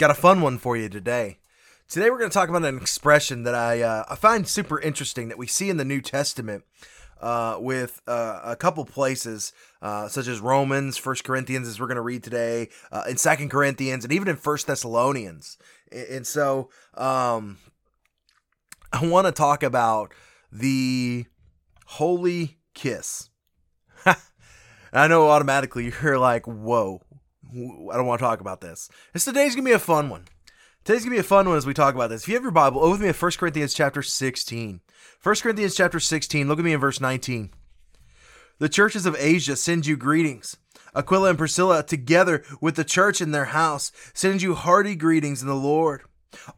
Got a fun one for you today. Today we're going to talk about an expression that I uh, I find super interesting that we see in the New Testament uh, with uh, a couple places, uh, such as Romans, First Corinthians, as we're going to read today, uh, in Second Corinthians, and even in First Thessalonians. And so um, I want to talk about the holy kiss. I know automatically you're like, whoa, I don't want to talk about this. This today's gonna be a fun one. Today's gonna be a fun one as we talk about this. If you have your Bible, open with me at 1 Corinthians chapter 16. 1 Corinthians chapter 16, look at me in verse 19. The churches of Asia send you greetings. Aquila and Priscilla, together with the church in their house, send you hearty greetings in the Lord.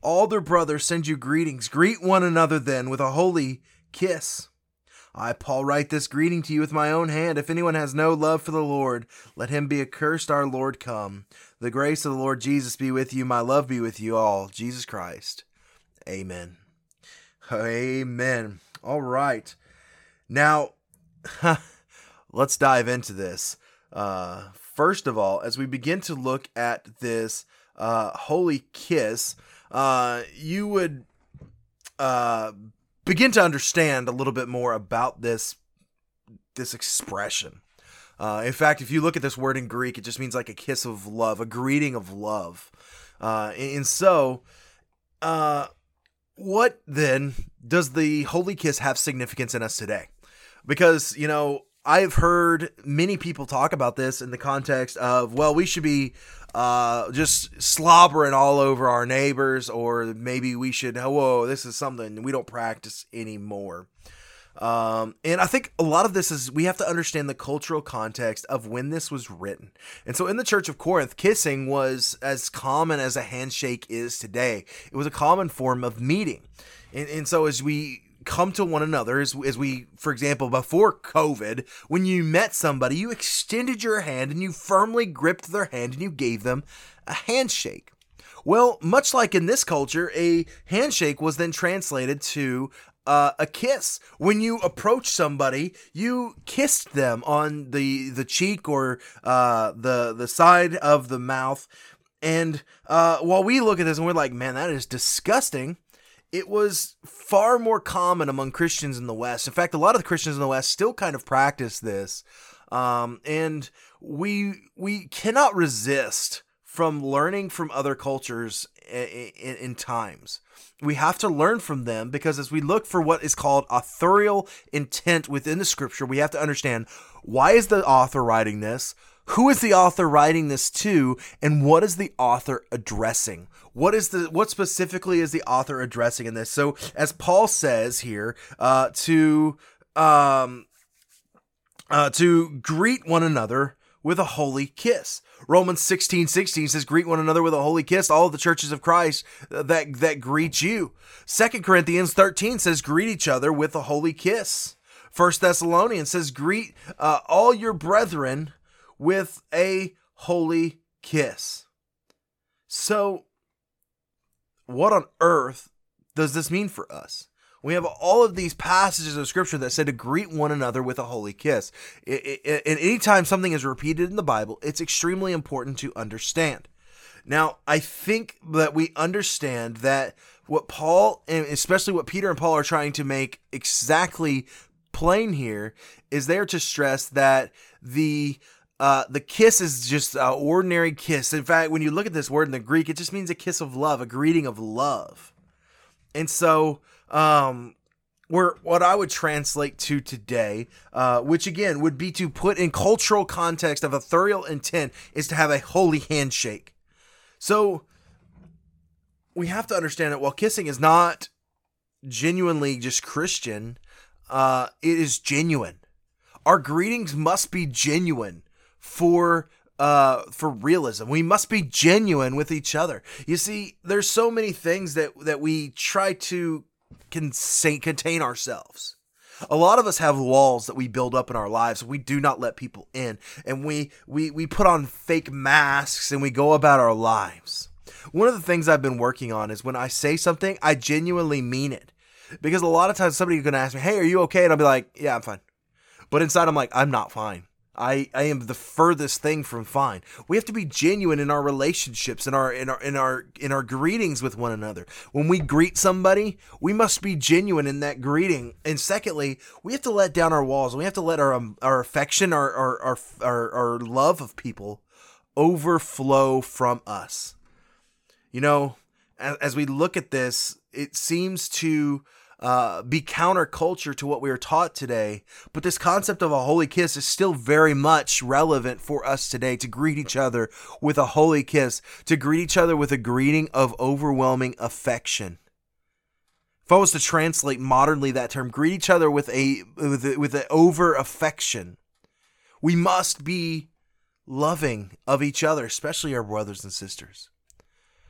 All their brothers send you greetings. Greet one another then with a holy kiss. I, Paul, write this greeting to you with my own hand. If anyone has no love for the Lord, let him be accursed, our Lord come. The grace of the Lord Jesus be with you. My love be with you all. Jesus Christ. Amen. Amen. All right. Now, let's dive into this. Uh, first of all, as we begin to look at this uh, holy kiss, uh, you would uh, begin to understand a little bit more about this this expression. Uh, in fact, if you look at this word in Greek, it just means like a kiss of love, a greeting of love. Uh, and so, uh, what then does the holy kiss have significance in us today? Because, you know, I've heard many people talk about this in the context of, well, we should be uh, just slobbering all over our neighbors, or maybe we should, oh, whoa, this is something we don't practice anymore. Um, and I think a lot of this is we have to understand the cultural context of when this was written. And so in the Church of Corinth, kissing was as common as a handshake is today. It was a common form of meeting. And, and so as we come to one another as, as we for example before covid when you met somebody you extended your hand and you firmly gripped their hand and you gave them a handshake. Well much like in this culture a handshake was then translated to uh, a kiss. When you approach somebody you kissed them on the the cheek or uh, the the side of the mouth. And uh, while we look at this and we're like man that is disgusting it was far more common among Christians in the West. In fact, a lot of the Christians in the West still kind of practice this, um, and we we cannot resist from learning from other cultures in, in, in, times. We have to learn from them because as we look for what is called authorial intent within the scripture, we have to understand why is the author writing this? Who is the author writing this to and what is the author addressing what is the what specifically is the author addressing in this so as paul says here uh to um uh to greet one another with a holy kiss. Romans 16, 16 says, greet one another with a holy kiss, all the churches of Christ that, that greet you. Second Corinthians 13 says, greet each other with a holy kiss. First Thessalonians says, greet uh, all your brethren with a holy kiss. So, what on earth does this mean for us? We have all of these passages of scripture that say to greet one another with a holy kiss. And anytime something is repeated in the Bible, it's extremely important to understand. Now, I think that we understand that what Paul and especially what Peter and Paul are trying to make exactly plain here is there to stress that the uh, the kiss is just an ordinary kiss. In fact, when you look at this word in the Greek, it just means a kiss of love, a greeting of love. And so, um, what I would translate to today, uh, which again would be to put in cultural context of authorial intent, is to have a holy handshake. So we have to understand that while kissing is not genuinely just Christian, uh, it is genuine. Our greetings must be genuine for uh, for realism. We must be genuine with each other. You see, there's so many things that that we try to contain, contain ourselves. A lot of us have walls that we build up in our lives. We do not let people in, and we we we put on fake masks and we go about our lives. One of the things I've been working on is when I say something, I genuinely mean it. Because a lot of times somebody's going to ask me, "Hey, are you okay?" and I'll be like, "Yeah, I'm fine." But inside I'm like, "I'm not fine." I, I am the furthest thing from fine. We have to be genuine in our relationships, in our in our in our in our greetings with one another. When we greet somebody, we must be genuine in that greeting. And secondly, we have to let down our walls. We have to let our um, our affection, our our, our our our love of people overflow from us. You know, as, as we look at this, it seems to uh, be counterculture to what we are taught today. But this concept of a holy kiss is still very much relevant for us today to greet each other with a holy kiss, to greet each other with a greeting of overwhelming affection. If I was to translate modernly that term, greet each other with a with a, with an over affection. We must be loving of each other, especially our brothers and sisters.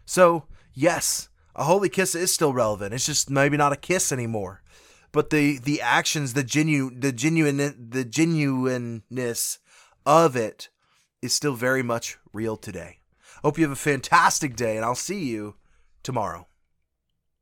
So, yes, a holy kiss is still relevant. It's just maybe not a kiss anymore. But the the actions, the genuine the genuine the genuineness of it is still very much real today. Hope you have a fantastic day and I'll see you tomorrow.